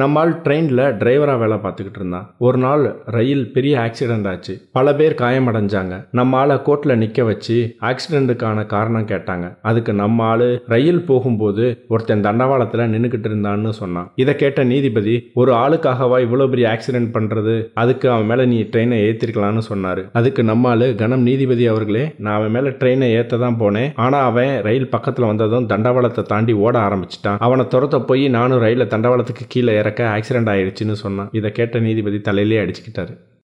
நம்மால் ட்ரெயினில் டிரைவராக வேலை பார்த்துக்கிட்டு இருந்தான். ஒரு நாள் ரயில் பெரிய ஆக்சிடென்ட் ஆச்சு. பல பேர் காயமடைஞ்சாங்க. நம்ம ஆளை கோர்ட்டில் நிற்க வச்சு ஆக்சிடென்ட்டுக்கான காரணம் கேட்டாங்க. அதுக்கு நம்ம ஆள் ரயில் போகும்போது ஒருத்தன் தண்டவாளத்தில் நின்றுக்கிட்டு இருந்தான்னு சொன்னான். இதை கேட்ட நீதிபதி ஒரு ஆளுக்காகவா இவ்வளோ பெரிய ஆக்சிடென்ட் பண்ணுறது அதுக்கு அவன் மேலே நீ ட்ரெயினை ஏற்றிருக்கலான்னு சொன்னார். அதுக்கு நம்ம ஆள் கணம் நீதிபதி அவர்களே நான் அவன் மேலே ட்ரெயினை ஏற்ற தான் போனேன். ஆனால் அவன் ரயில் பக்கத்தில் வந்ததும் தண்டவாளத்தை தாண்டி ஓட ஆரம்பிச்சிட்டான். அவனை துரத்த போய் நானும் ரயிலில் தண்டவாளத்துக்கு கீழே இறக்க ஆக்சிடென்ட் ஆயிடுச்சுன்னு சொன்னான். இதை கேட்ட நீதிபதி தலையிலே அடிச்சுக்கிட்டாரு.